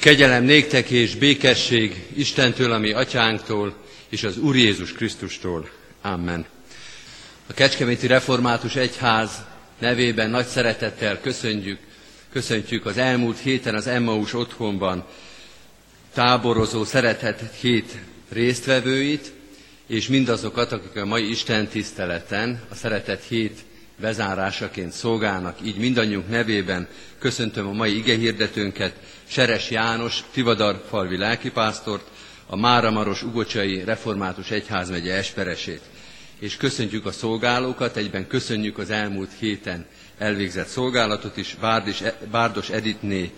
Kegyelem néktek és békesség Istentől, ami atyánktól, és az Úr Jézus Krisztustól. Amen. A Kecskeméti Református Egyház nevében nagy szeretettel köszönjük, köszöntjük az elmúlt héten az Emmaus otthonban táborozó szeretet hét résztvevőit, és mindazokat, akik a mai Isten tiszteleten a szeretet hét bezárásaként szolgálnak. Így mindannyiunk nevében köszöntöm a mai igehirdetőnket, Seres János, Tivadar falvi lelkipásztort, a Máramaros Ugocsai Református Egyházmegye esperesét. És köszöntjük a szolgálókat, egyben köszönjük az elmúlt héten elvégzett szolgálatot is, Bárdis, Bárdos Editné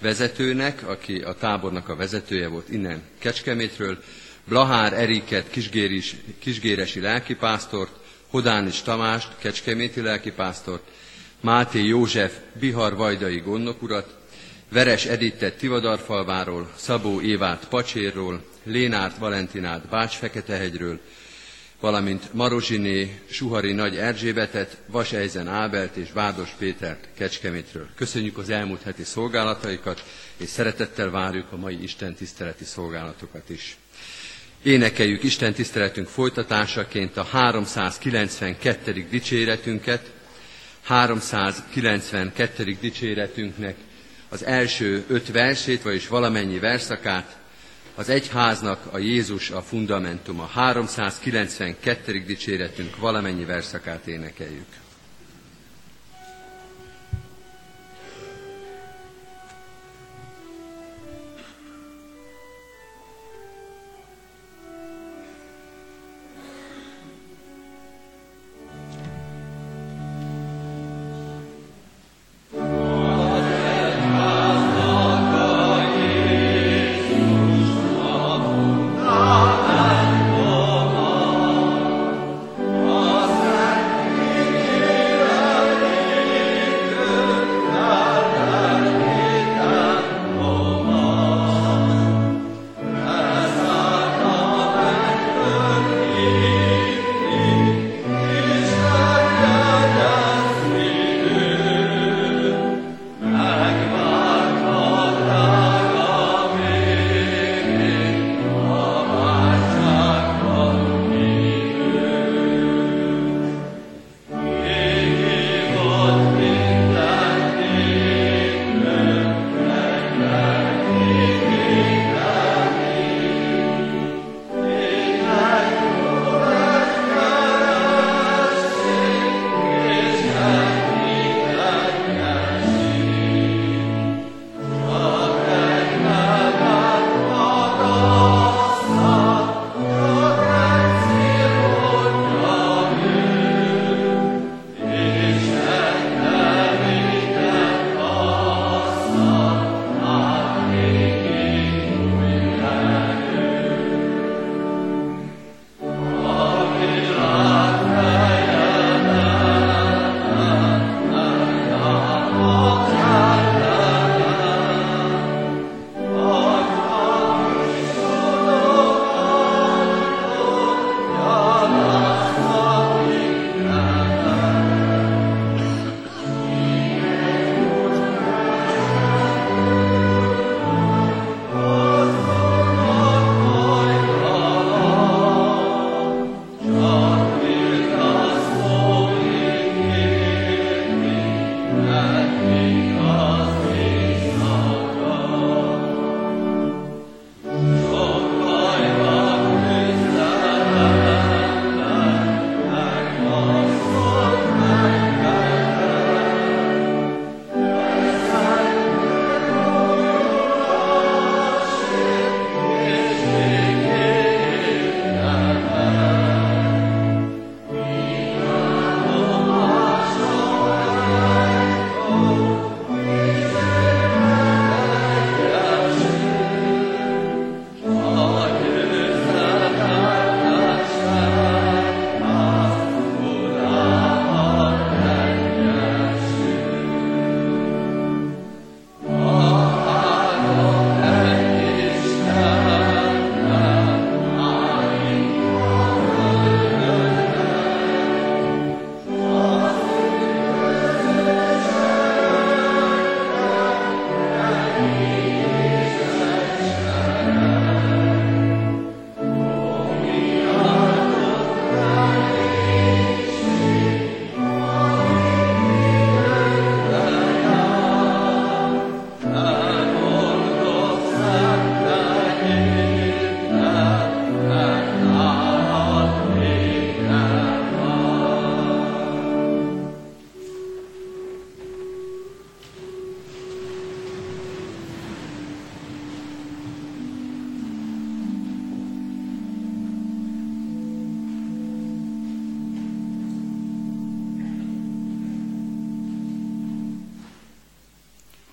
vezetőnek, aki a tábornak a vezetője volt innen Kecskemétről, Blahár Eriket, kisgéris, kisgéresi lelkipásztort, Hodánis Tamást, kecskeméti lelkipásztort, Máté József, Bihar Vajdai gondnokurat, Veres Edittet Tivadarfalváról, Szabó Évát Pacsérról, Lénárt Valentinát Bács-Feketehegyről, valamint Marozsiné, Suhari Nagy Erzsébetet, Vasejzen Ábelt és Vádos Pétert Kecskemétről. Köszönjük az elmúlt heti szolgálataikat, és szeretettel várjuk a mai Isten tiszteleti szolgálatokat is. Énekeljük Isten tiszteletünk folytatásaként a 392. dicséretünket, 392. dicséretünknek az első öt versét, vagyis valamennyi verszakát, az egyháznak a Jézus a fundamentuma. 392. dicséretünk valamennyi verszakát énekeljük.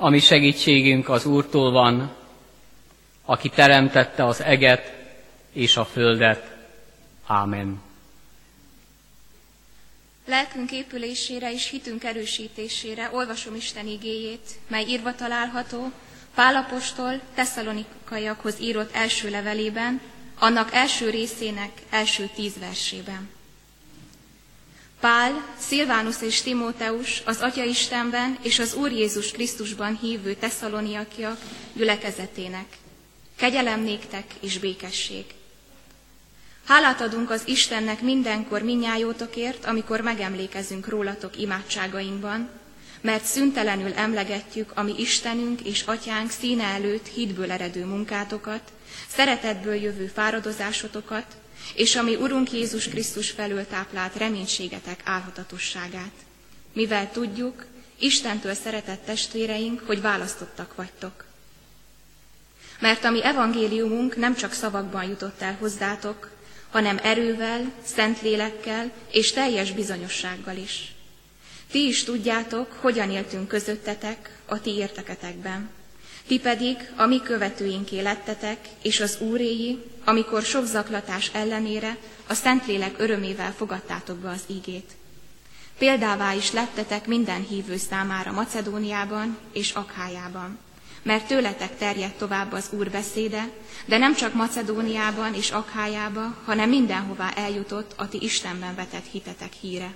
Ami segítségünk az Úrtól van, aki teremtette az eget és a földet. Ámen. Lelkünk épülésére és hitünk erősítésére olvasom Isten igéjét, mely írva található Pálapostól tesszalonikaiakhoz írott első levelében, annak első részének első tíz versében. Pál, Szilvánus és Timóteus az Atya Istenben és az Úr Jézus Krisztusban hívő tesszaloniakiak gyülekezetének. Kegyelem néktek és békesség. Hálát adunk az Istennek mindenkor minnyájótokért, amikor megemlékezünk rólatok imádságainkban, mert szüntelenül emlegetjük a mi Istenünk és Atyánk színe előtt hitből eredő munkátokat, szeretetből jövő fáradozásotokat, és ami Urunk Jézus Krisztus felől táplált reménységetek álhatatosságát. Mivel tudjuk, Istentől szeretett testvéreink, hogy választottak vagytok. Mert a mi evangéliumunk nem csak szavakban jutott el hozzátok, hanem erővel, szent lélekkel és teljes bizonyossággal is. Ti is tudjátok, hogyan éltünk közöttetek a ti érteketekben. Ti pedig a mi követőinké lettetek, és az úréi, amikor sok zaklatás ellenére a Szentlélek örömével fogadtátok be az ígét. Példává is lettetek minden hívő számára Macedóniában és Akhájában, mert tőletek terjedt tovább az Úr beszéde, de nem csak Macedóniában és Akhájába, hanem mindenhová eljutott a ti Istenben vetett hitetek híre.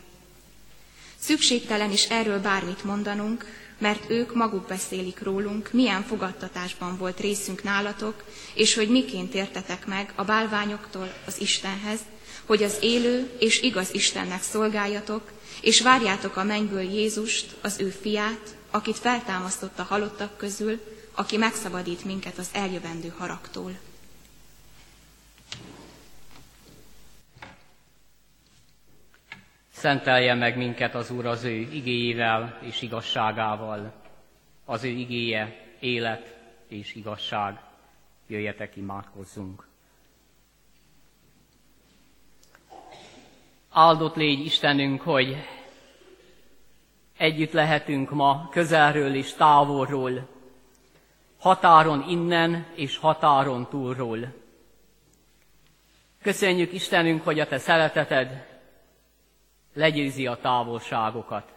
Szükségtelen is erről bármit mondanunk, mert ők maguk beszélik rólunk, milyen fogadtatásban volt részünk nálatok, és hogy miként értetek meg a bálványoktól az Istenhez, hogy az élő és igaz Istennek szolgáljatok, és várjátok a mennyből Jézust, az ő fiát, akit feltámasztott a halottak közül, aki megszabadít minket az eljövendő haragtól. Szentelje meg minket az Úr az ő igéjével és igazságával. Az ő igéje élet és igazság. Jöjjetek, imádkozzunk. Áldott légy Istenünk, hogy együtt lehetünk ma közelről és távolról, határon innen és határon túlról. Köszönjük Istenünk, hogy a Te szereteted legyőzi a távolságokat.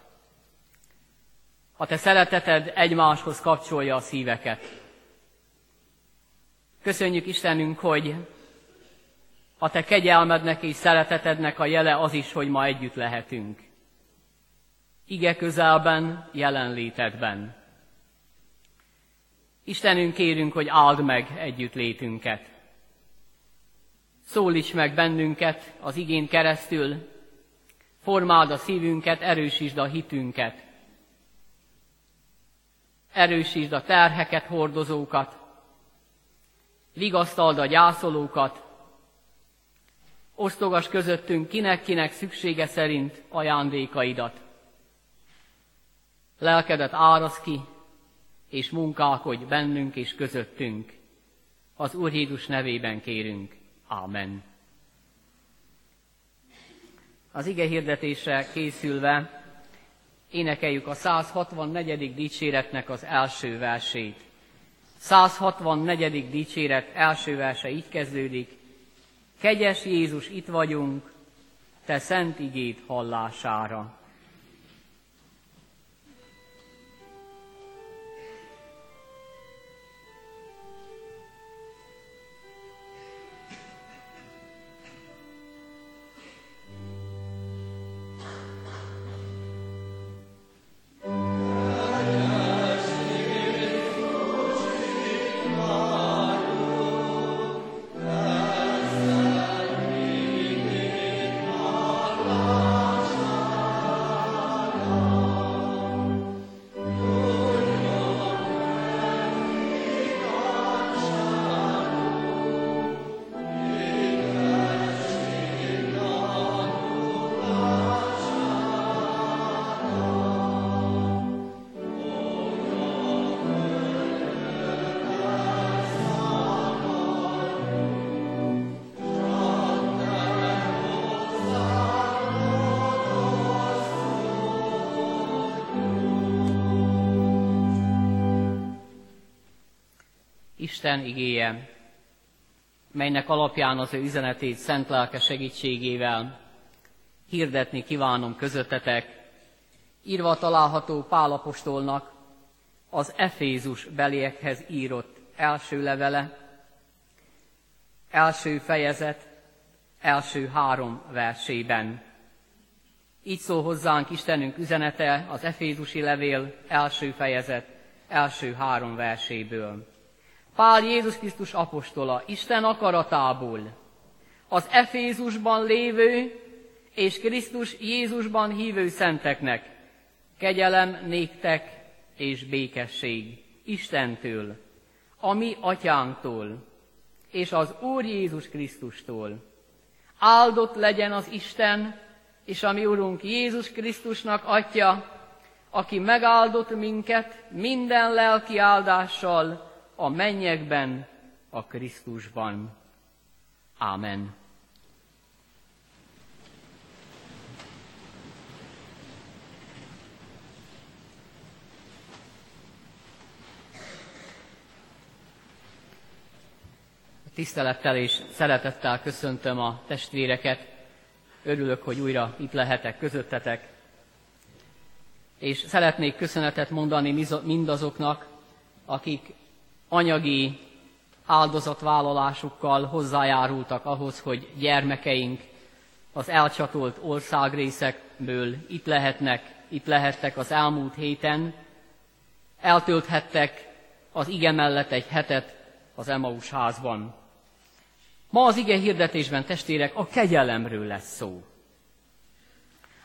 A te szereteted egymáshoz kapcsolja a szíveket. Köszönjük Istenünk, hogy a te kegyelmednek és szeretetednek a jele az is, hogy ma együtt lehetünk. Ige közelben, jelenlétedben. Istenünk kérünk, hogy áld meg együttlétünket. Szólíts meg bennünket az igén keresztül, Formáld a szívünket, erősítsd a hitünket. Erősítsd a terheket, hordozókat. Vigasztald a gyászolókat. Osztogas közöttünk kinek-kinek szüksége szerint ajándékaidat. Lelkedet árasz ki, és munkálkodj bennünk és közöttünk. Az Úr Jézus nevében kérünk. Amen. Az ige hirdetésre készülve énekeljük a 164. dicséretnek az első versét. 164. dicséret első verse így kezdődik. Kegyes Jézus, itt vagyunk, te szent igét hallására. Isten igéje, melynek alapján az ő üzenetét szent lelke segítségével hirdetni kívánom közöttetek, írva található Pálapostolnak az Efézus beliekhez írott első levele, első fejezet, első három versében. Így szól hozzánk Istenünk üzenete az Efézusi levél első fejezet, első három verséből. Pál Jézus Krisztus apostola, Isten akaratából, az Efézusban lévő és Krisztus Jézusban hívő szenteknek, kegyelem néktek és békesség Istentől, a mi atyánktól, és az Úr Jézus Krisztustól. Áldott legyen az Isten, és a mi Urunk Jézus Krisztusnak Atya, aki megáldott minket minden lelki áldással a mennyekben, a Krisztusban. Ámen. Tisztelettel és szeretettel köszöntöm a testvéreket. Örülök, hogy újra itt lehetek közöttetek. És szeretnék köszönetet mondani mindazoknak, akik anyagi áldozatvállalásukkal hozzájárultak ahhoz, hogy gyermekeink az elcsatolt országrészekből itt lehetnek, itt lehettek az elmúlt héten, eltölthettek az ige mellett egy hetet az Emaus házban. Ma az ige hirdetésben, testvérek, a kegyelemről lesz szó.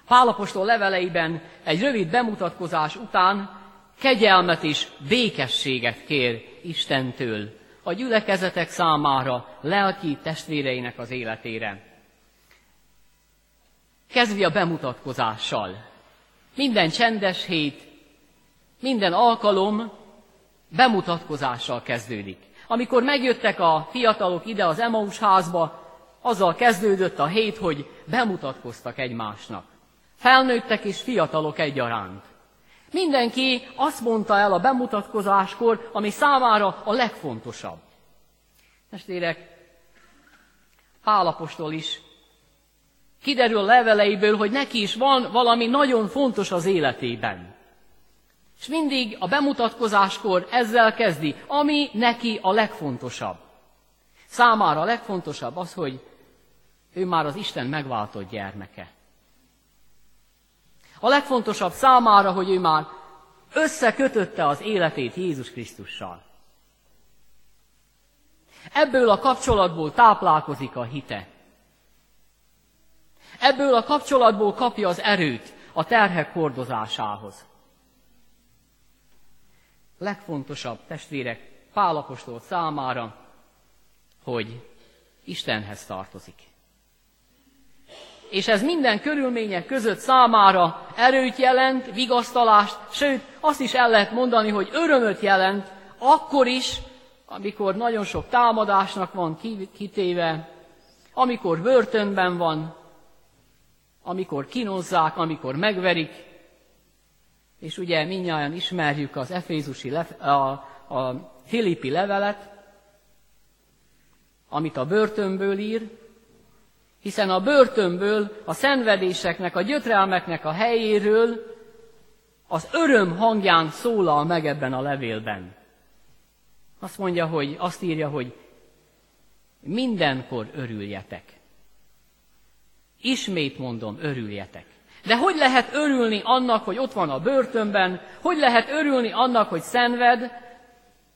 Pálapostól leveleiben egy rövid bemutatkozás után kegyelmet és békességet kér Istentől a gyülekezetek számára, lelki testvéreinek az életére. Kezdvi a bemutatkozással. Minden csendes hét, minden alkalom bemutatkozással kezdődik. Amikor megjöttek a fiatalok ide az Emaus házba, azzal kezdődött a hét, hogy bemutatkoztak egymásnak. Felnőttek és fiatalok egyaránt. Mindenki azt mondta el a bemutatkozáskor, ami számára a legfontosabb. Testvérek, Pálapostól is kiderül leveleiből, hogy neki is van valami nagyon fontos az életében. És mindig a bemutatkozáskor ezzel kezdi, ami neki a legfontosabb. Számára a legfontosabb az, hogy ő már az Isten megváltott gyermeke. A legfontosabb számára, hogy ő már összekötötte az életét Jézus Krisztussal. Ebből a kapcsolatból táplálkozik a hite. Ebből a kapcsolatból kapja az erőt a terhek hordozásához. Legfontosabb testvérek Pálapostól számára, hogy Istenhez tartozik és ez minden körülmények között számára erőt jelent, vigasztalást, sőt, azt is el lehet mondani, hogy örömöt jelent, akkor is, amikor nagyon sok támadásnak van kitéve, amikor börtönben van, amikor kinozzák, amikor megverik, és ugye minnyáján ismerjük az Efézusi, a, a Filippi levelet, amit a börtönből ír, hiszen a börtönből, a szenvedéseknek, a gyötrelmeknek a helyéről az öröm hangján szólal meg ebben a levélben. Azt mondja, hogy azt írja, hogy mindenkor örüljetek. Ismét mondom, örüljetek. De hogy lehet örülni annak, hogy ott van a börtönben? Hogy lehet örülni annak, hogy szenved?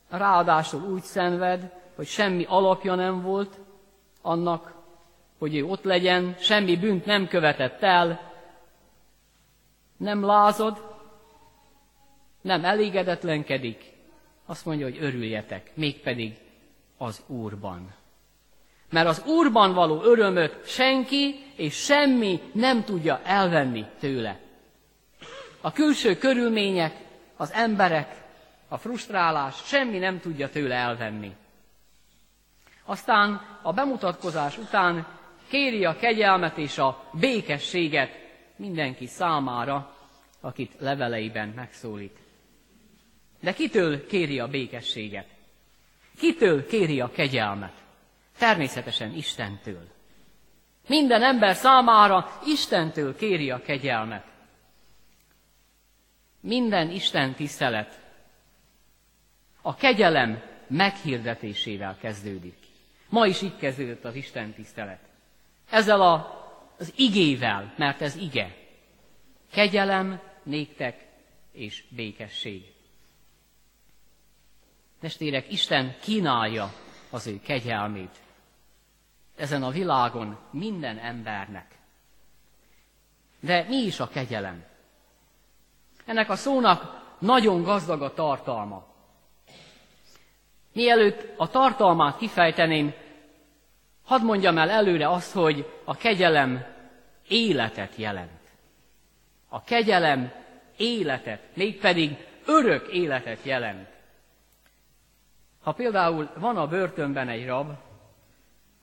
Ráadásul úgy szenved, hogy semmi alapja nem volt annak, hogy ő ott legyen, semmi bűnt nem követett el, nem lázad, nem elégedetlenkedik, azt mondja, hogy örüljetek, mégpedig az Úrban. Mert az Úrban való örömöt senki és semmi nem tudja elvenni tőle. A külső körülmények, az emberek, a frusztrálás semmi nem tudja tőle elvenni. Aztán a bemutatkozás után kéri a kegyelmet és a békességet mindenki számára, akit leveleiben megszólít. De kitől kéri a békességet? Kitől kéri a kegyelmet? Természetesen Istentől. Minden ember számára Istentől kéri a kegyelmet. Minden Isten tisztelet a kegyelem meghirdetésével kezdődik. Ma is így kezdődött az Isten tisztelet. Ezzel a, az igével, mert ez ige. Kegyelem, néktek és békesség. Testvérek, Isten kínálja az ő kegyelmét ezen a világon minden embernek. De mi is a kegyelem? Ennek a szónak nagyon gazdag a tartalma. Mielőtt a tartalmát kifejteném, hadd mondjam el előre azt, hogy a kegyelem életet jelent. A kegyelem életet, mégpedig örök életet jelent. Ha például van a börtönben egy rab,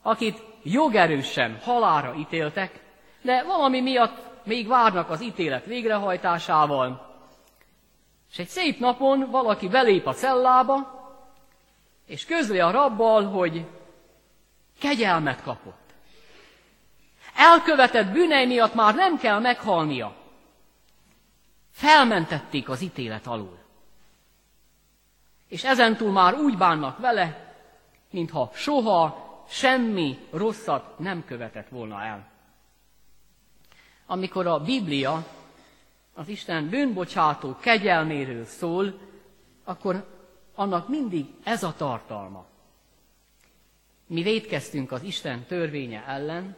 akit jogerősen halára ítéltek, de valami miatt még várnak az ítélet végrehajtásával, és egy szép napon valaki belép a cellába, és közli a rabbal, hogy kegyelmet kapott. Elkövetett bűnei miatt már nem kell meghalnia. Felmentették az ítélet alól. És ezentúl már úgy bánnak vele, mintha soha semmi rosszat nem követett volna el. Amikor a Biblia az Isten bűnbocsátó kegyelméről szól, akkor annak mindig ez a tartalma. Mi védkeztünk az Isten törvénye ellen,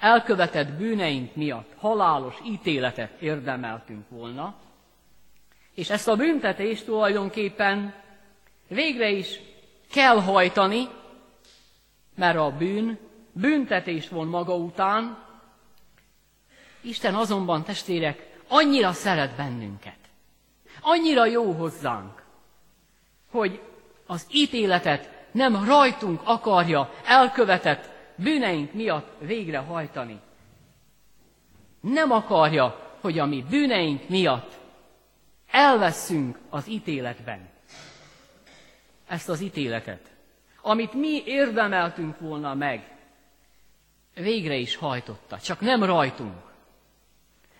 elkövetett bűneink miatt halálos ítéletet érdemeltünk volna, és ezt a büntetést tulajdonképpen végre is kell hajtani, mert a bűn büntetést von maga után, Isten azonban, testvérek, annyira szeret bennünket, annyira jó hozzánk, hogy az ítéletet nem rajtunk akarja elkövetett bűneink miatt végrehajtani. Nem akarja, hogy a mi bűneink miatt elveszünk az ítéletben. Ezt az ítéletet amit mi érdemeltünk volna meg, végre is hajtotta, csak nem rajtunk,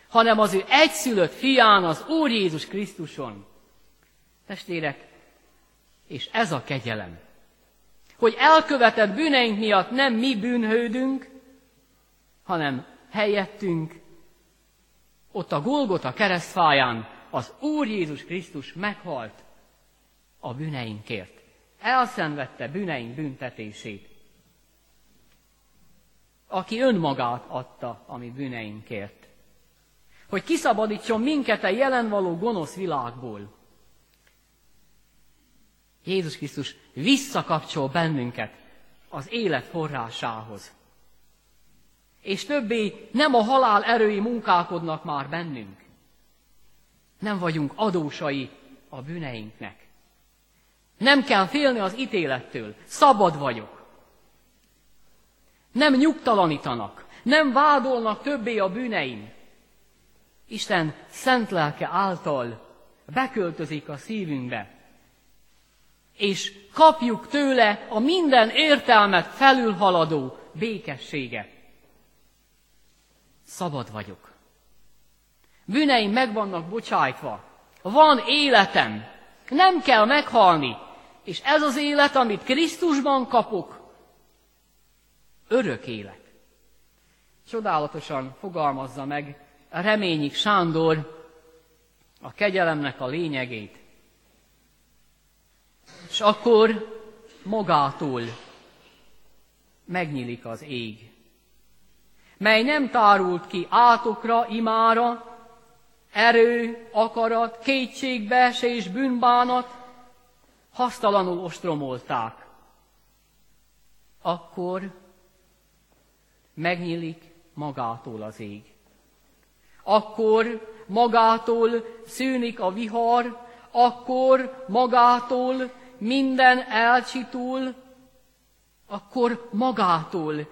hanem az ő egyszülött fián, az Úr Jézus Krisztuson. Testvérek, és ez a kegyelem, hogy elkövetett bűneink miatt nem mi bűnhődünk, hanem helyettünk, ott a Golgota keresztfáján az Úr Jézus Krisztus meghalt a bűneinkért. Elszenvedte bűneink büntetését, aki önmagát adta a mi bűneinkért, hogy kiszabadítson minket a jelen való gonosz világból. Jézus Krisztus visszakapcsol bennünket az élet forrásához. És többé nem a halál erői munkálkodnak már bennünk. Nem vagyunk adósai a bűneinknek. Nem kell félni az ítélettől. Szabad vagyok. Nem nyugtalanítanak. Nem vádolnak többé a bűneim. Isten szent lelke által beköltözik a szívünkbe. És kapjuk tőle a minden értelmet felülhaladó békességet. Szabad vagyok. Bűneim meg vannak bocsájtva. Van életem. Nem kell meghalni. És ez az élet, amit Krisztusban kapok, örök élet. Csodálatosan fogalmazza meg reményik Sándor a kegyelemnek a lényegét. És akkor magától megnyílik az ég, mely nem tárult ki átokra, imára, erő, akarat, kétségbeesés, bűnbánat, hasztalanul ostromolták, akkor megnyílik magától az ég. Akkor magától szűnik a vihar, akkor magától minden elcsitul, akkor magától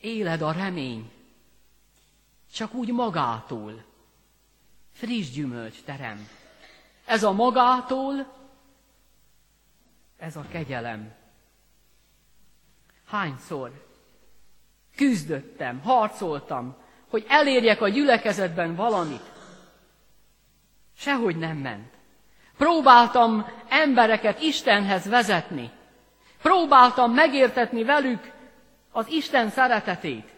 éled a remény. Csak úgy magától. Friss gyümölcs terem. Ez a magától ez a kegyelem. Hányszor küzdöttem, harcoltam, hogy elérjek a gyülekezetben valamit. Sehogy nem ment. Próbáltam embereket Istenhez vezetni. Próbáltam megértetni velük az Isten szeretetét.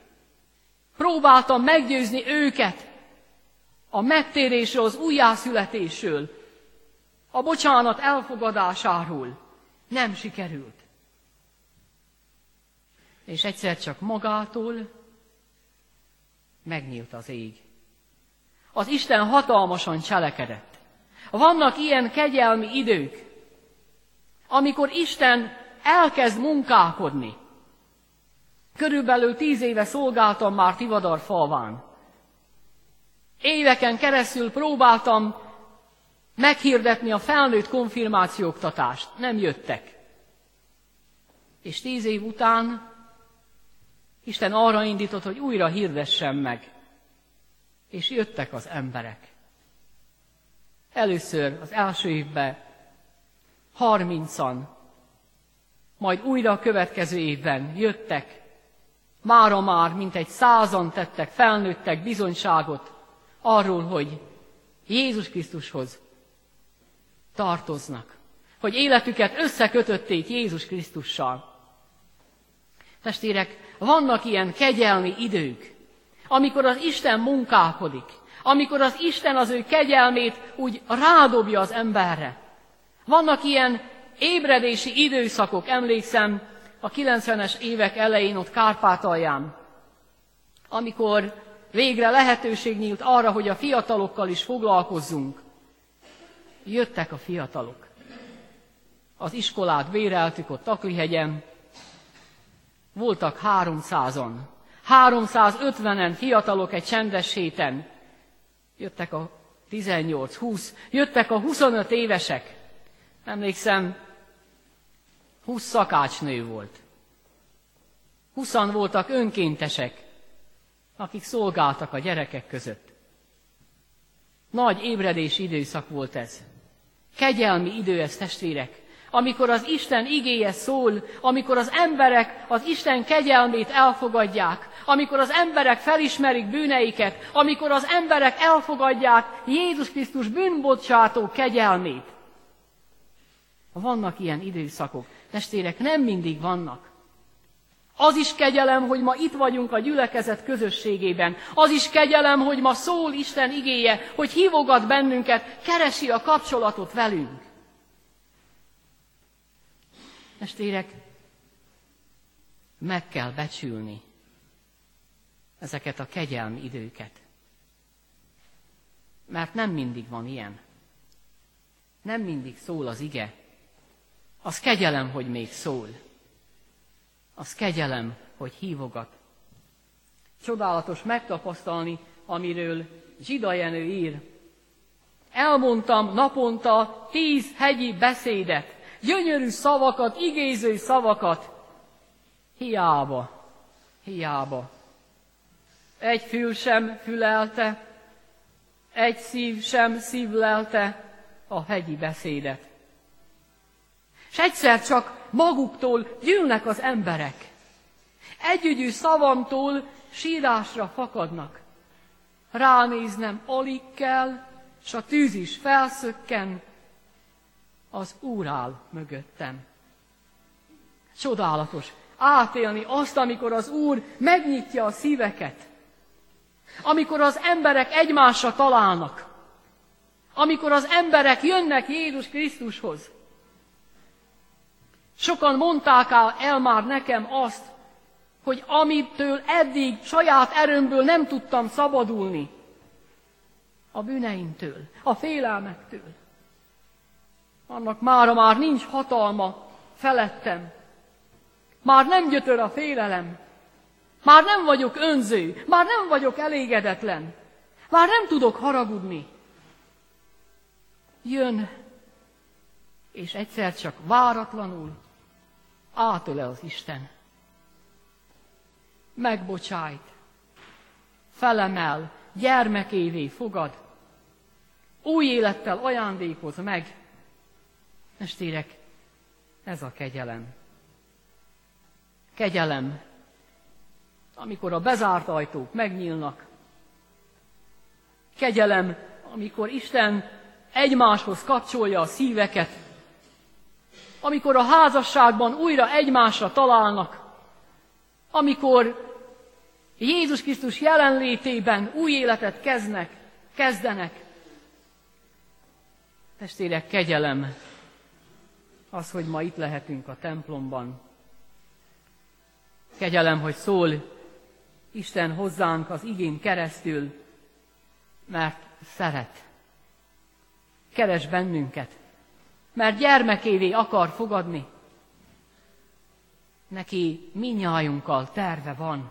Próbáltam meggyőzni őket a megtérésről, az újjászületésről, a bocsánat elfogadásáról. Nem sikerült. És egyszer csak magától megnyílt az ég. Az Isten hatalmasan cselekedett. Vannak ilyen kegyelmi idők, amikor Isten elkezd munkálkodni. Körülbelül tíz éve szolgáltam már Tivadar falván. Éveken keresztül próbáltam meghirdetni a felnőtt konfirmációktatást. Nem jöttek. És tíz év után Isten arra indított, hogy újra hirdessem meg. És jöttek az emberek. Először az első évben harmincan, majd újra a következő évben jöttek, mára már mintegy százan tettek, felnőttek bizonyságot arról, hogy Jézus Krisztushoz tartoznak, hogy életüket összekötötték Jézus Krisztussal. Testvérek, vannak ilyen kegyelmi idők, amikor az Isten munkálkodik, amikor az Isten az ő kegyelmét úgy rádobja az emberre. Vannak ilyen ébredési időszakok, emlékszem, a 90-es évek elején ott Kárpátalján, amikor végre lehetőség nyílt arra, hogy a fiatalokkal is foglalkozzunk. Jöttek a fiatalok. Az iskolát béreltük ott Taklihegyen, voltak 300-an. 350-en fiatalok egy csendes héten. Jöttek a 18-20, jöttek a 25 évesek. Emlékszem, 20 szakácsnő volt. 20 voltak önkéntesek, akik szolgáltak a gyerekek között. Nagy ébredés időszak volt ez. Kegyelmi idő ez, testvérek amikor az Isten igéje szól, amikor az emberek az Isten kegyelmét elfogadják, amikor az emberek felismerik bűneiket, amikor az emberek elfogadják Jézus Krisztus bűnbocsátó kegyelmét. Vannak ilyen időszakok. Testvérek, nem mindig vannak. Az is kegyelem, hogy ma itt vagyunk a gyülekezet közösségében. Az is kegyelem, hogy ma szól Isten igéje, hogy hívogat bennünket, keresi a kapcsolatot velünk. Testvérek, meg kell becsülni ezeket a kegyelmi időket. Mert nem mindig van ilyen. Nem mindig szól az ige. Az kegyelem, hogy még szól. Az kegyelem, hogy hívogat. Csodálatos megtapasztalni, amiről Zsida Jenő ír. Elmondtam naponta tíz hegyi beszédet, gyönyörű szavakat, igéző szavakat. Hiába, hiába. Egy fül sem fülelte, egy szív sem szívlelte a hegyi beszédet. És egyszer csak maguktól gyűlnek az emberek. Együgyű szavamtól sírásra fakadnak. Ránéznem alig kell, s a tűz is felszökken, az Úr áll mögöttem. Csodálatos átélni azt, amikor az Úr megnyitja a szíveket, amikor az emberek egymásra találnak, amikor az emberek jönnek Jézus Krisztushoz. Sokan mondták el már nekem azt, hogy amitől eddig saját erőmből nem tudtam szabadulni, a bűneimtől, a félelmektől, annak mára már nincs hatalma felettem. Már nem gyötör a félelem. Már nem vagyok önző. Már nem vagyok elégedetlen. Már nem tudok haragudni. Jön, és egyszer csak váratlanul átöle az Isten. Megbocsájt, felemel, gyermekévé fogad, új élettel ajándékoz meg, Testvérek, Ez a kegyelem. Kegyelem, amikor a bezárt ajtók megnyílnak. Kegyelem, amikor Isten egymáshoz kapcsolja a szíveket. Amikor a házasságban újra egymásra találnak. Amikor Jézus Krisztus jelenlétében új életet kezdnek, kezdenek. Testvérek, kegyelem az, hogy ma itt lehetünk a templomban. Kegyelem, hogy szól Isten hozzánk az igén keresztül, mert szeret. Keres bennünket, mert gyermekévé akar fogadni. Neki minnyájunkkal terve van.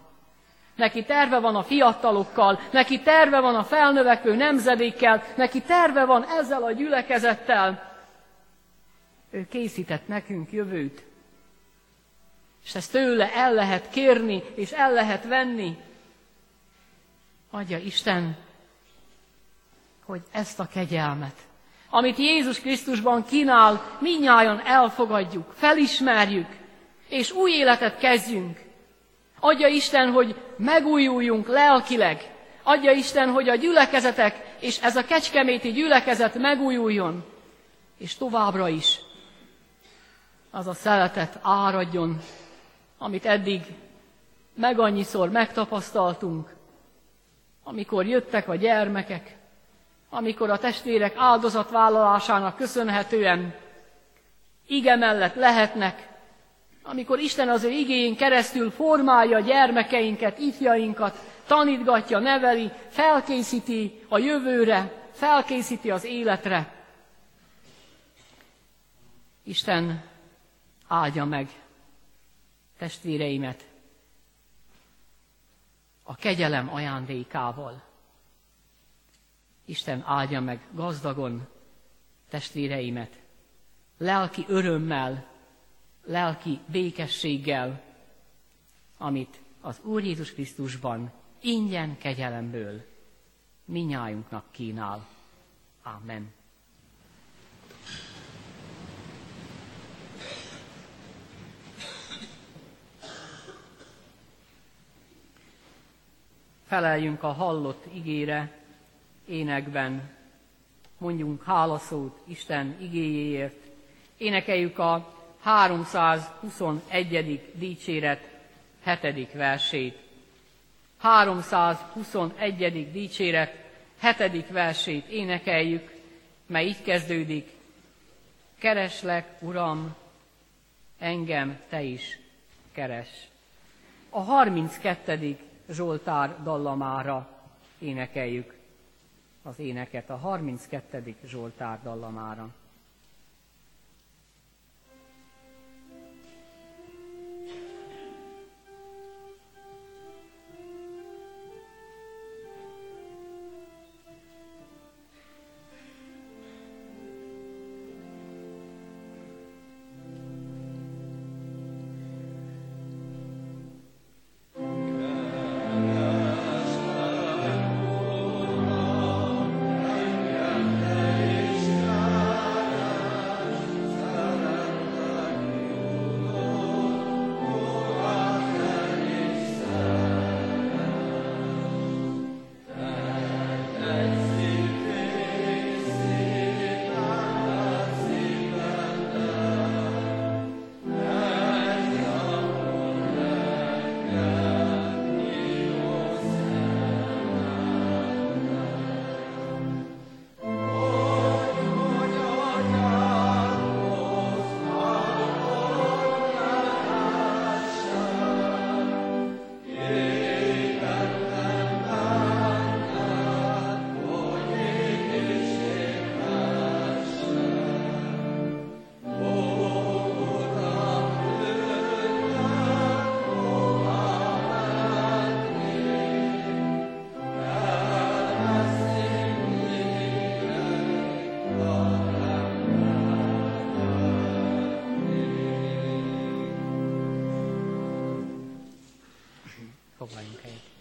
Neki terve van a fiatalokkal, neki terve van a felnövekvő nemzedékkel, neki terve van ezzel a gyülekezettel. Ő készített nekünk jövőt. És ezt tőle el lehet kérni, és el lehet venni. Adja Isten, hogy ezt a kegyelmet, amit Jézus Krisztusban kínál, minnyáján elfogadjuk, felismerjük, és új életet kezdjünk. Adja Isten, hogy megújuljunk lelkileg. Adja Isten, hogy a gyülekezetek és ez a kecskeméti gyülekezet megújuljon. És továbbra is az a szeretet áradjon, amit eddig meg annyiszor megtapasztaltunk, amikor jöttek a gyermekek, amikor a testvérek áldozatvállalásának köszönhetően ige mellett lehetnek, amikor Isten az ő igényén keresztül formálja gyermekeinket, ifjainkat, tanítgatja, neveli, felkészíti a jövőre, felkészíti az életre. Isten áldja meg testvéreimet a kegyelem ajándékával. Isten áldja meg gazdagon testvéreimet, lelki örömmel, lelki békességgel, amit az Úr Jézus Krisztusban ingyen kegyelemből minnyájunknak kínál. Amen. Feleljünk a hallott igére, énekben, mondjunk hálaszót Isten igéjéért, énekeljük a 321. dicséret 7. versét. 321. dicséret 7. versét énekeljük, mely így kezdődik. Kereslek, Uram, engem te is keres. A 32. Zsoltár dallamára énekeljük az éneket, a 32. Zsoltár dallamára. foglaljunk helyet.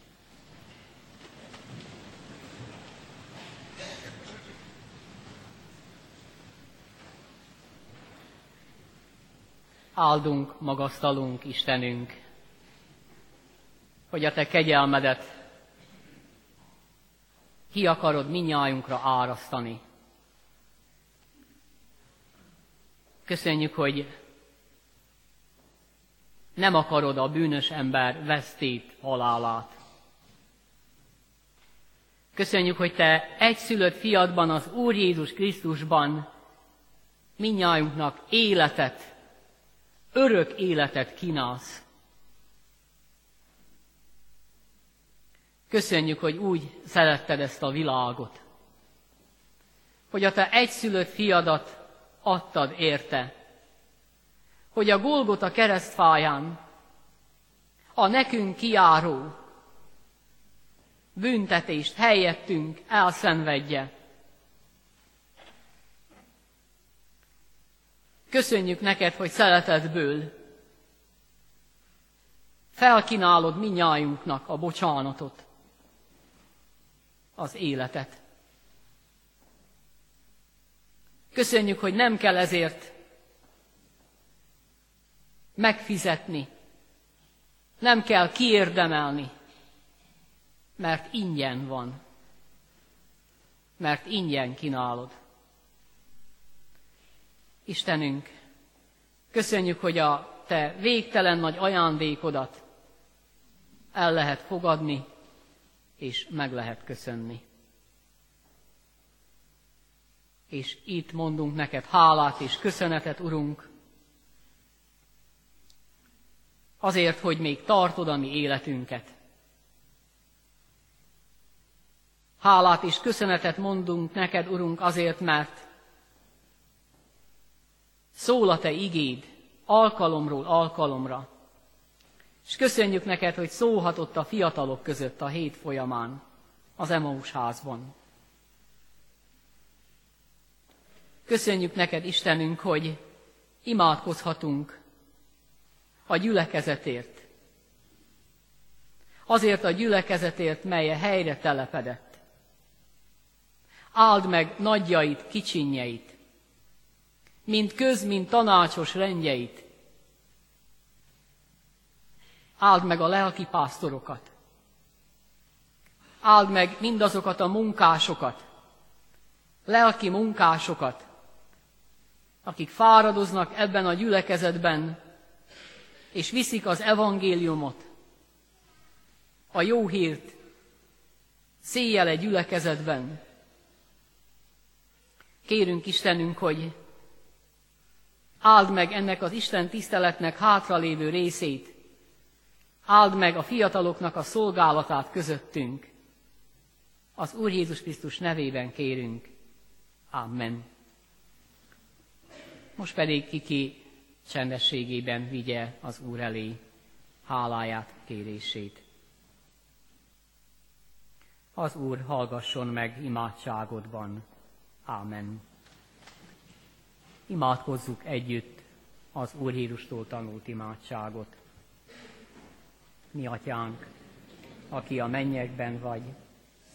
áldunk, magasztalunk, Istenünk, hogy a Te kegyelmedet ki akarod minnyájunkra árasztani. Köszönjük, hogy nem akarod a bűnös ember vesztét, halálát. Köszönjük, hogy Te egyszülött fiadban, az Úr Jézus Krisztusban minnyájunknak életet, örök életet kínálsz. Köszönjük, hogy úgy szeretted ezt a világot, hogy a te egyszülött fiadat adtad érte, hogy a Golgota keresztfáján a nekünk kiáró büntetést helyettünk elszenvedje. Köszönjük neked, hogy szeretetből felkínálod minnyájunknak a bocsánatot, az életet. Köszönjük, hogy nem kell ezért megfizetni, nem kell kiérdemelni, mert ingyen van, mert ingyen kínálod. Istenünk, köszönjük, hogy a Te végtelen nagy ajándékodat el lehet fogadni, és meg lehet köszönni. És itt mondunk neked hálát és köszönetet, Urunk, azért, hogy még tartod a mi életünket. Hálát és köszönetet mondunk neked, Urunk, azért, mert szól a Te igéd alkalomról alkalomra. És köszönjük neked, hogy szólhatott a fiatalok között a hét folyamán, az Emaus házban. Köszönjük neked, Istenünk, hogy imádkozhatunk a gyülekezetért. Azért a gyülekezetért, mely helyre telepedett. Áld meg nagyjait, kicsinyeit, mint köz, mint tanácsos rendjeit. Áld meg a lelki pásztorokat. Áld meg mindazokat a munkásokat, lelki munkásokat, akik fáradoznak ebben a gyülekezetben, és viszik az evangéliumot, a jó hírt széjjel egy gyülekezetben. Kérünk Istenünk, hogy áld meg ennek az Isten tiszteletnek hátralévő részét, áld meg a fiataloknak a szolgálatát közöttünk. Az Úr Jézus Krisztus nevében kérünk. Amen. Most pedig kiki csendességében vigye az Úr elé háláját, kérését. Az Úr hallgasson meg imádságodban. Ámen. Imádkozzuk együtt az Úr Hírustól tanult imádságot. Mi atyánk, aki a mennyekben vagy,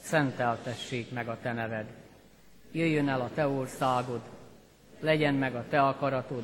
szenteltessék meg a te neved. Jöjjön el a te országod, legyen meg a te akaratod,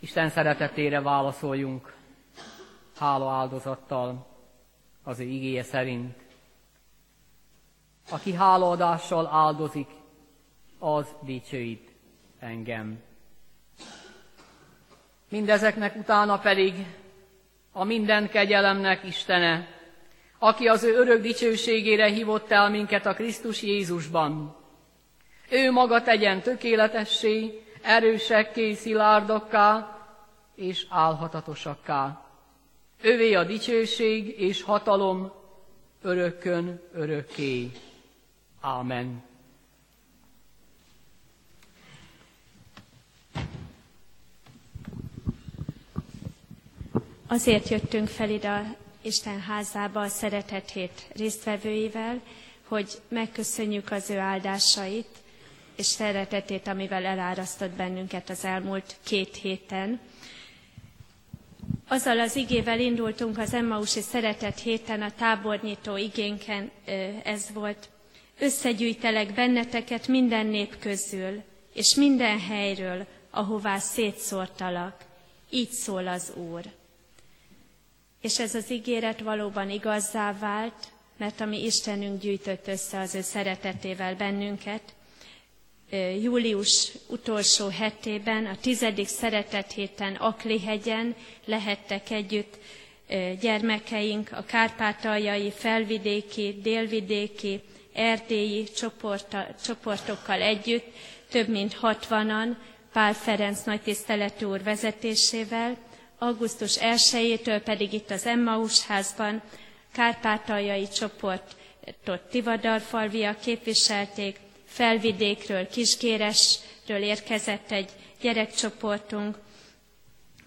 Isten szeretetére válaszoljunk hála áldozattal az ő igéje szerint. Aki hálaadással áldozik, az dicsőít engem. Mindezeknek utána pedig a minden kegyelemnek Istene, aki az ő örök dicsőségére hívott el minket a Krisztus Jézusban. Ő maga tegyen tökéletessé, erősekké, szilárdokká és álhatatosakká. Övé a dicsőség és hatalom örökkön örökké. Ámen. Azért jöttünk fel ide Isten házába a szeretet hét résztvevőivel, hogy megköszönjük az ő áldásait és szeretetét, amivel elárasztott bennünket az elmúlt két héten. Azzal az igével indultunk az Emmausi Szeretet héten, a tábornyitó igénken ez volt. Összegyűjtelek benneteket minden nép közül, és minden helyről, ahová szétszórtalak. Így szól az Úr. És ez az ígéret valóban igazzá vált, mert ami Istenünk gyűjtött össze az ő szeretetével bennünket, július utolsó hetében, a tizedik szeretet héten Aklihegyen lehettek együtt gyermekeink a kárpátaljai, felvidéki, délvidéki, erdélyi csoportokkal együtt, több mint hatvanan, Pál Ferenc nagy tiszteletű úr vezetésével, augusztus 1-től pedig itt az Emmaus házban kárpátaljai csoportot Tivadar-falviak képviselték, felvidékről, Kisgéresről érkezett egy gyerekcsoportunk,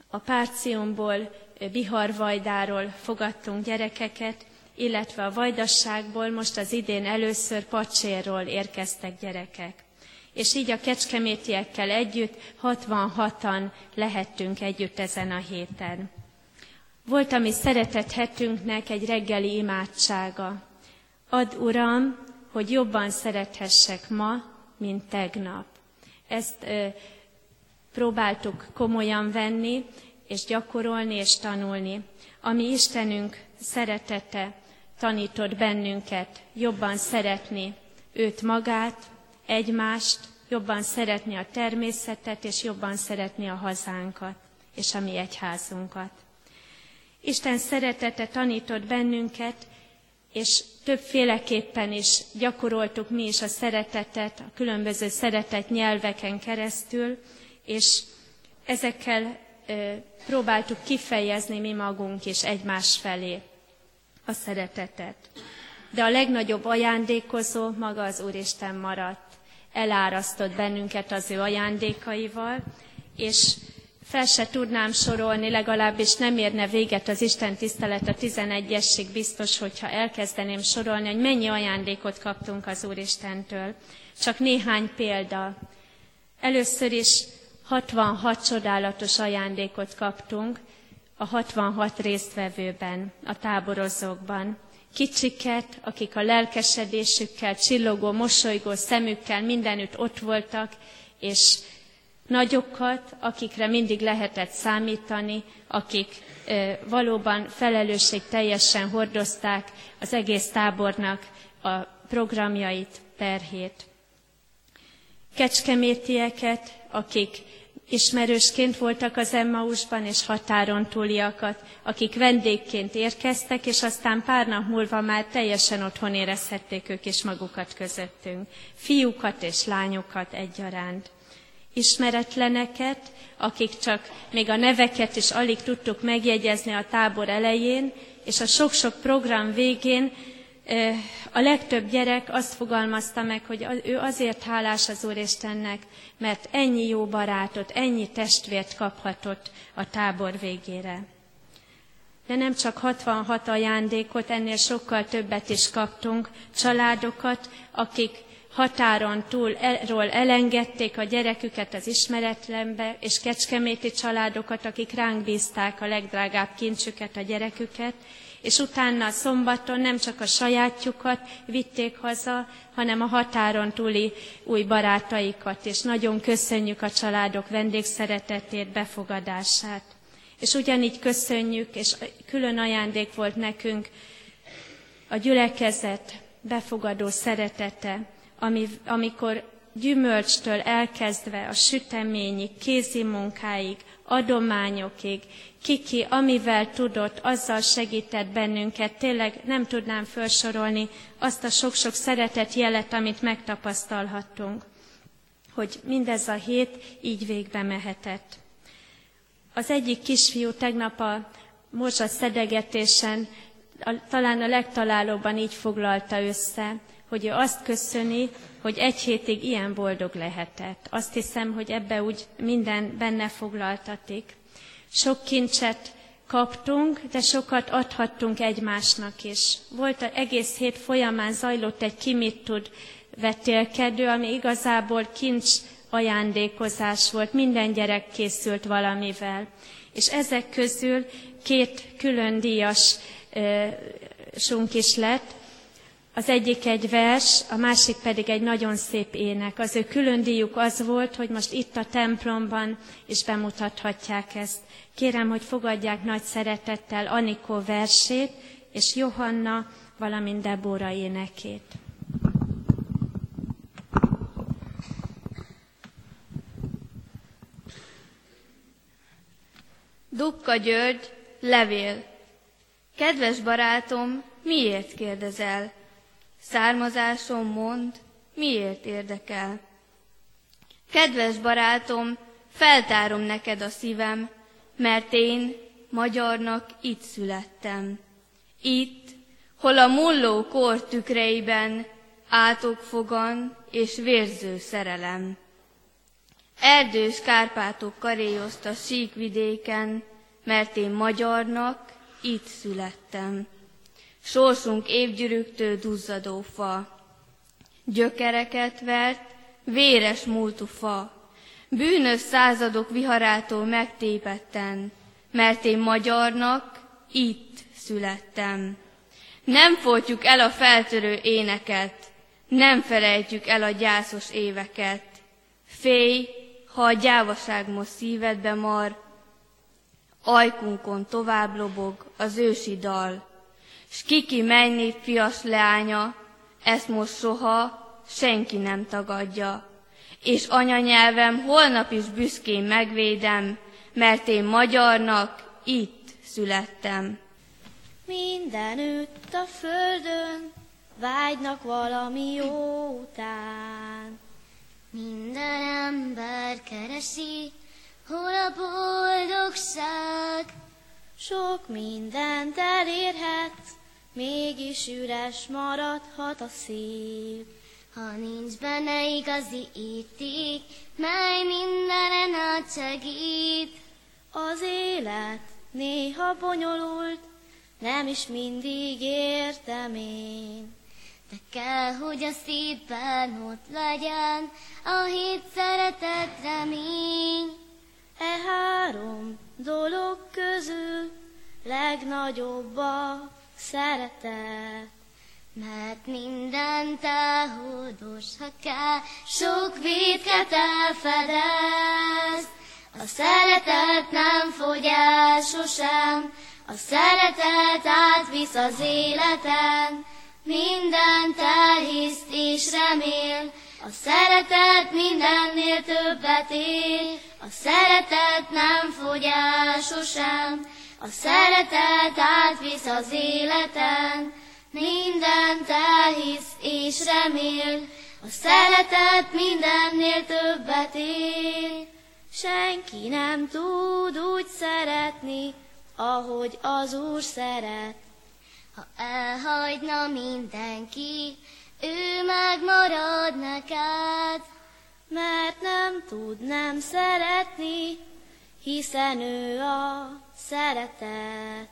a Párciumból, Biharvajdáról fogadtunk gyerekeket, illetve a Vajdasságból most az idén először Pacsérról érkeztek gyerekek. És így a kecskemétiekkel együtt 66-an lehettünk együtt ezen a héten. Volt, ami szeretett hetünknek egy reggeli imádsága. Ad, Uram, hogy jobban szerethessek ma, mint tegnap. Ezt ö, próbáltuk komolyan venni, és gyakorolni és tanulni. Ami Istenünk szeretete tanított bennünket jobban szeretni őt magát, egymást, jobban szeretni a természetet, és jobban szeretni a hazánkat, és a mi egyházunkat. Isten szeretete tanított bennünket, és többféleképpen is gyakoroltuk mi is a szeretetet, a különböző szeretet nyelveken keresztül, és ezekkel e, próbáltuk kifejezni mi magunk is egymás felé a szeretetet. De a legnagyobb ajándékozó maga az Úristen maradt. Elárasztott bennünket az ő ajándékaival, és fel se tudnám sorolni, legalábbis nem érne véget az Isten tisztelet a 11-essig biztos, hogyha elkezdeném sorolni, hogy mennyi ajándékot kaptunk az Úristentől. Csak néhány példa. Először is 66 csodálatos ajándékot kaptunk a 66 résztvevőben, a táborozókban. Kicsiket, akik a lelkesedésükkel, csillogó, mosolygó szemükkel mindenütt ott voltak, és nagyokat, akikre mindig lehetett számítani, akik valóban felelősség teljesen hordozták az egész tábornak a programjait, terhét. Kecskemétieket, akik ismerősként voltak az Emmausban, és határon túliakat, akik vendégként érkeztek, és aztán pár nap múlva már teljesen otthon érezhették ők is magukat közöttünk. Fiúkat és lányokat egyaránt ismeretleneket, akik csak még a neveket is alig tudtuk megjegyezni a tábor elején, és a sok-sok program végén a legtöbb gyerek azt fogalmazta meg, hogy ő azért hálás az Úristennek, mert ennyi jó barátot, ennyi testvért kaphatott a tábor végére. De nem csak 66 ajándékot, ennél sokkal többet is kaptunk, családokat, akik határon túl erről elengedték a gyereküket az ismeretlenbe, és kecskeméti családokat, akik ránk bízták a legdrágább kincsüket, a gyereküket, és utána szombaton nem csak a sajátjukat vitték haza, hanem a határon túli új barátaikat, és nagyon köszönjük a családok vendégszeretetét, befogadását. És ugyanígy köszönjük, és külön ajándék volt nekünk a gyülekezet befogadó szeretete, amikor gyümölcstől elkezdve a süteményig, kézi munkáig, adományokig, kiki, amivel tudott, azzal segített bennünket. Tényleg nem tudnám felsorolni azt a sok-sok szeretet jelet, amit megtapasztalhattunk, hogy mindez a hét így végbe mehetett. Az egyik kisfiú tegnap a morzsa szedegetésen talán a legtalálóban így foglalta össze, hogy ő azt köszöni, hogy egy hétig ilyen boldog lehetett. Azt hiszem, hogy ebbe úgy minden benne foglaltatik. Sok kincset kaptunk, de sokat adhattunk egymásnak is. Volt az egész hét folyamán zajlott egy ki mit tud vetélkedő, ami igazából kincs ajándékozás volt, minden gyerek készült valamivel. És ezek közül két külön díjas sunk is lett, az egyik egy vers, a másik pedig egy nagyon szép ének. Az ő külön díjuk az volt, hogy most itt a templomban is bemutathatják ezt. Kérem, hogy fogadják nagy szeretettel Anikó versét és Johanna, valamint Debóra énekét. Dukka György, levél. Kedves barátom, miért kérdezel? Származásom mond, miért érdekel? Kedves barátom, feltárom neked a szívem, mert én magyarnak itt születtem. Itt, hol a mulló kor tükreiben átokfogan és vérző szerelem. Erdős Kárpátok karéjozta síkvidéken, mert én magyarnak itt születtem. Sorsunk évgyűrűktől duzzadó fa, gyökereket vert, véres múltú fa, bűnös századok viharától megtépetten, mert én magyarnak itt születtem. Nem folytjuk el a feltörő éneket, nem felejtjük el a gyászos éveket. Félj, ha a gyávaság most szívedbe mar, ajkunkon tovább lobog az ősi dal. S kiki mennyit fias leánya, ezt most soha senki nem tagadja. És anyanyelvem holnap is büszkén megvédem, mert én magyarnak itt születtem. Mindenütt a földön vágynak valami jó után. Minden ember keresi, hol a boldogság. Sok mindent elérhet, mégis üres maradhat a szív. Ha nincs benne igazi érték, mely mindenen átsegít. Az élet néha bonyolult, nem is mindig értem én. De kell, hogy a szívben ott legyen, a hit szeretet remény. E három dolog közül legnagyobb a szeretet. Mert mindent elhódos, ha kell, sok védket elfedez. A szeretet nem fogy el sosem, a szeretet átvisz az életen, mindent elhisz és remél, a szeretet mindennél többet ér, a szeretet nem fogy el sosem, a szeretet átvisz az életen, mindent elhisz és remél, a szeretet mindennél többet ér. Senki nem tud úgy szeretni, ahogy az Úr szeret. Ha elhagyna mindenki, ő megmarad neked. Mert nem tud nem szeretni, hiszen ő a szeretet.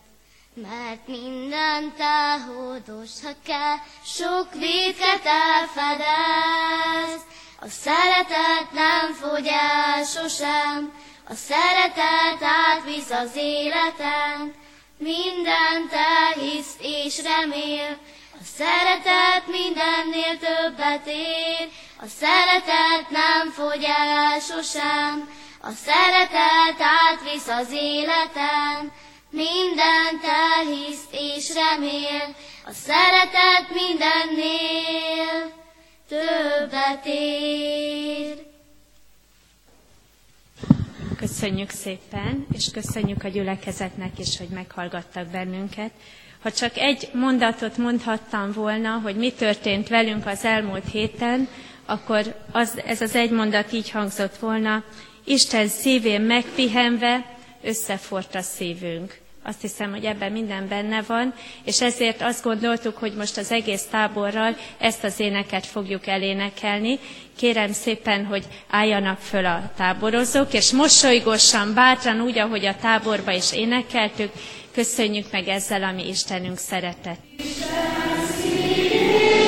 Mert mindent elhódos, ha kell, sok védket elfedez. A szeretet nem fogy el sosem, a szeretet átvisz az életen, mindent elhisz és remél, a szeretet mindennél többet ér, a szeretet nem fogy el sosem, a szeretet átvisz az életen, mindent elhisz és remél, a szeretet mindennél többet ér. Köszönjük szépen, és köszönjük a gyülekezetnek is, hogy meghallgattak bennünket. Ha csak egy mondatot mondhattam volna, hogy mi történt velünk az elmúlt héten, akkor az, ez az egy mondat így hangzott volna, Isten szívén megpihenve összefort a szívünk. Azt hiszem, hogy ebben minden benne van, és ezért azt gondoltuk, hogy most az egész táborral ezt az éneket fogjuk elénekelni. Kérem szépen, hogy álljanak föl a táborozók, és mosolygósan, bátran, úgy, ahogy a táborba is énekeltük, köszönjük meg ezzel, ami Istenünk szeretett. Isten